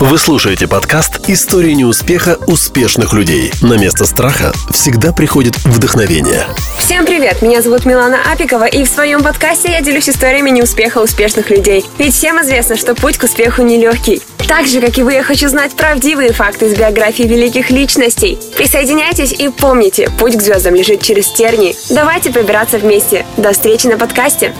Вы слушаете подкаст «Истории неуспеха успешных людей». На место страха всегда приходит вдохновение. Всем привет! Меня зовут Милана Апикова, и в своем подкасте я делюсь историями неуспеха успешных людей. Ведь всем известно, что путь к успеху нелегкий. Так же, как и вы, я хочу знать правдивые факты из биографии великих личностей. Присоединяйтесь и помните, путь к звездам лежит через тернии. Давайте пробираться вместе. До встречи на подкасте.